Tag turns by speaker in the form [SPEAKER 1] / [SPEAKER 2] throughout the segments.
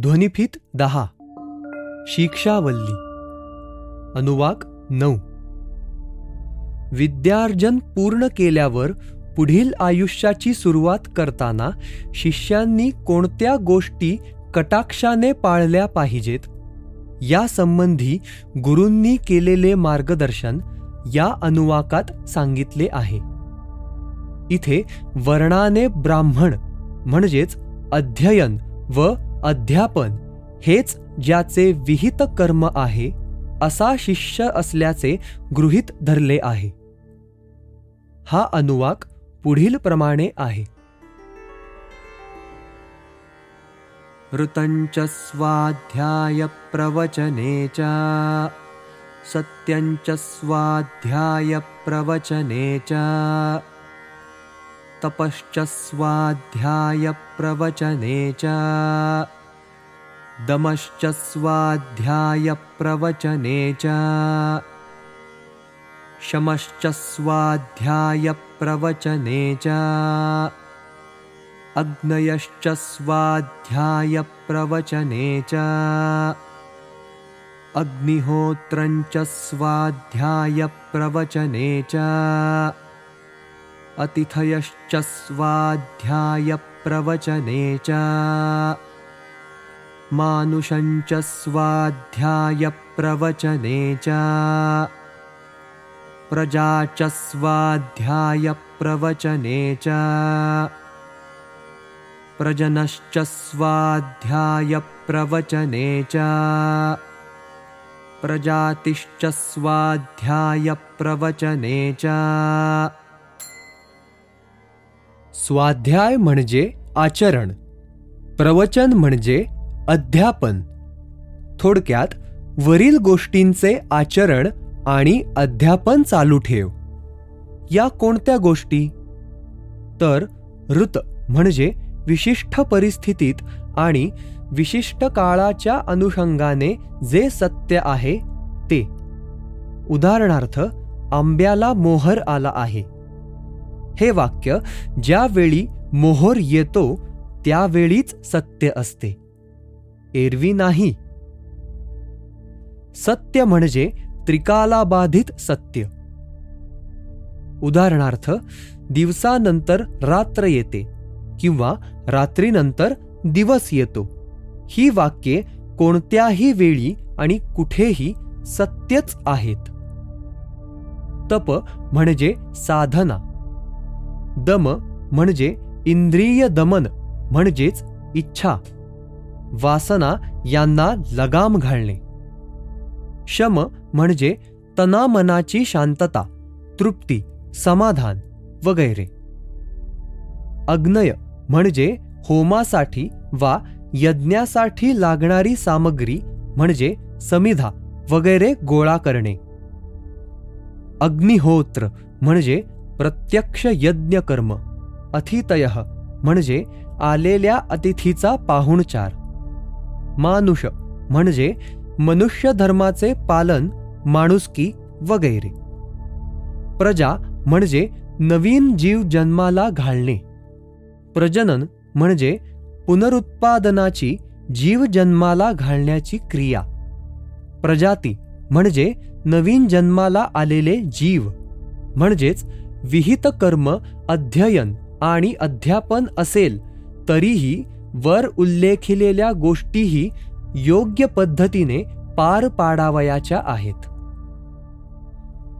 [SPEAKER 1] ध्वनिफीत दहा. शिक्षावल्ली. अनुवाक नऊ. विद्यार्जन पूर्ण केल्यावर पुढील आयुष्याची सुरुवात करताना शिष्यांनी कोणत्या गोष्टी कटाक्षाने पाळल्या पाहिजेत? यासंबंधी गुरूंनी केलेले मार्गदर्शन या अनुवाकात सांगितले आहे. इथे वर्णाने ब्राह्मण म्हणजेच अध्ययन व अध्यापन हेच ज्याचे विहित कर्म आहे असा शिष्य असल्याचे गृहीत धरले आहे. हा अनुवाक पुढील प्रमाणे आहे. ऋतंच स्वाध्याय प्रवचने च। सत्यंच स्वाध्याय प्रवचने च। तपश्च स्वाध्यायप्रवचने च। दमश्च स्वाध्यायप्रवचने च। शमश्च स्वाध्यायप्रवचने च। अग्नयश्च स्वाध्यायप्रवचने च। अग्निहोत्रञ्च स्वाध्यायप्रवचने च। अतिथयश्च स्वाध्यायप्रवचने च। मानुषञ्च स्वाध्यायप्रवचने च। प्रजा च स्वाध्यायप्रवचने च। प्रजनश्च स्वाध्यायप्रवचने च। प्रजातिश्च स्वाध्यायप्रवचने च। स्वाध्याय म्हणजे आचरण. प्रवचन म्हणजे अध्यापन. थोडक्यात वरील गोष्टींचे आचरण आणि अध्यापन चालू ठेव. या कोणत्या गोष्टी? तर ऋत म्हणजे विशिष्ट परिस्थितीत आणि विशिष्ट काळाच्या अनुषंगाने जे सत्य आहे ते. उदाहरणार्थ आंब्याला मोहर आला आहे. हे वाक्य ज्यावेळी मोहर येतो त्यावेळीच सत्य असते. एरवी नाही. सत्य म्हणजे त्रिकालाबाधित सत्य. उदाहरणार्थ दिवसानंतर रात्र येते किंवा रात्रीनंतर दिवस येतो. ही वाक्ये कोणत्याही वेळी आणि कुठेही सत्यच आहेत. तप म्हणजे साधना. दम म्हणजे इंद्रिय दमन म्हणजेच इच्छा. वासना यांना लगाम घालणे. शम म्हणजे तनामनाची शांतता तृप्ती समाधान वगैरे. अग्नय म्हणजे होमासाठी वा यज्ञासाठी लागणारी सामग्री म्हणजे समिधा वगैरे गोळा करणे. अग्निहोत्र म्हणजे प्रत्यक्ष यज्ञ कर्म अतिथय म्हणजे आलेल्या अतिथीचा पाहुणचार. मानुष म्हणजे मनुष्य धर्माचे पालन माणुसकी वगैरे. प्रजा म्हणजे नवीन जीव जन्माला घालणे. प्रजनन म्हणजे पुनरुत्पादनाची जीव जन्माला घालण्याची क्रिया. प्रजाती म्हणजे नवीन जन्माला आलेले जीव म्हणजेच विहित कर्म अध्ययन आणि अध्यापन असेल तरीही वर उल्लेखिलेल्या गोष्टीही योग्य पद्धतीने पार पाडावयाच्या आहेत.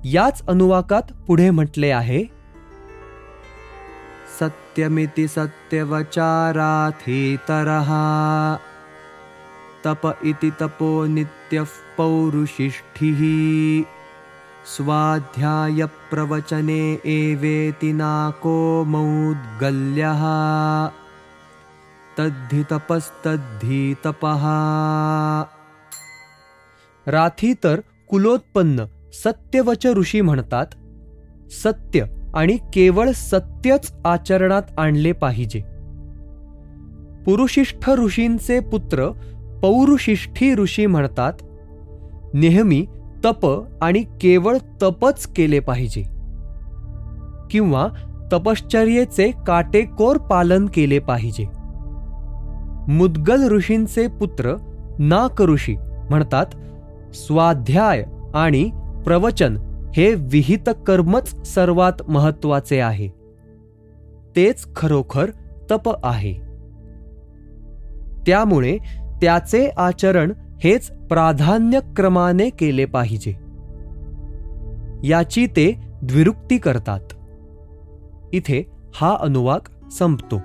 [SPEAKER 1] याच अनुवाकात पुढे म्हटले आहे सत्यमिति सत्यवचाराथेतरहा तप इति तपो नित्यः पौरुषिष्ठिः। स्वाध्याय प्रवचने एवेति नाको मौद्गल्यः। तद्धि तपस्तद्धि तपः राथी तर कुलोत्पन्न सत्यवच ऋषी म्हणतात सत्य आणि केवळ सत्यच आचरणात आणले पाहिजे. पुरुषिष्ठ ऋषींचे पुत्र पौरुषिष्ठी ऋषी म्हणतात नेहमी तप आणि केवळ तपच केले पाहिजे. किंवा तपश्चर्येचे काटेकोर पालन केले पाहिजे. मुद्गल ऋषींचे पुत्र नाक ऋषी म्हणतात स्वाध्याय आणि प्रवचन हे विहित कर्मच सर्वात महत्त्वाचे आहे. तेच खरोखर तप आहे. त्यामुळे त्याचे आचरण हेच प्राधान्यक्रमाने केले पाहिजे. याची ते द्विरुक्ती करतात. इथे हा अनुवाक संपतो.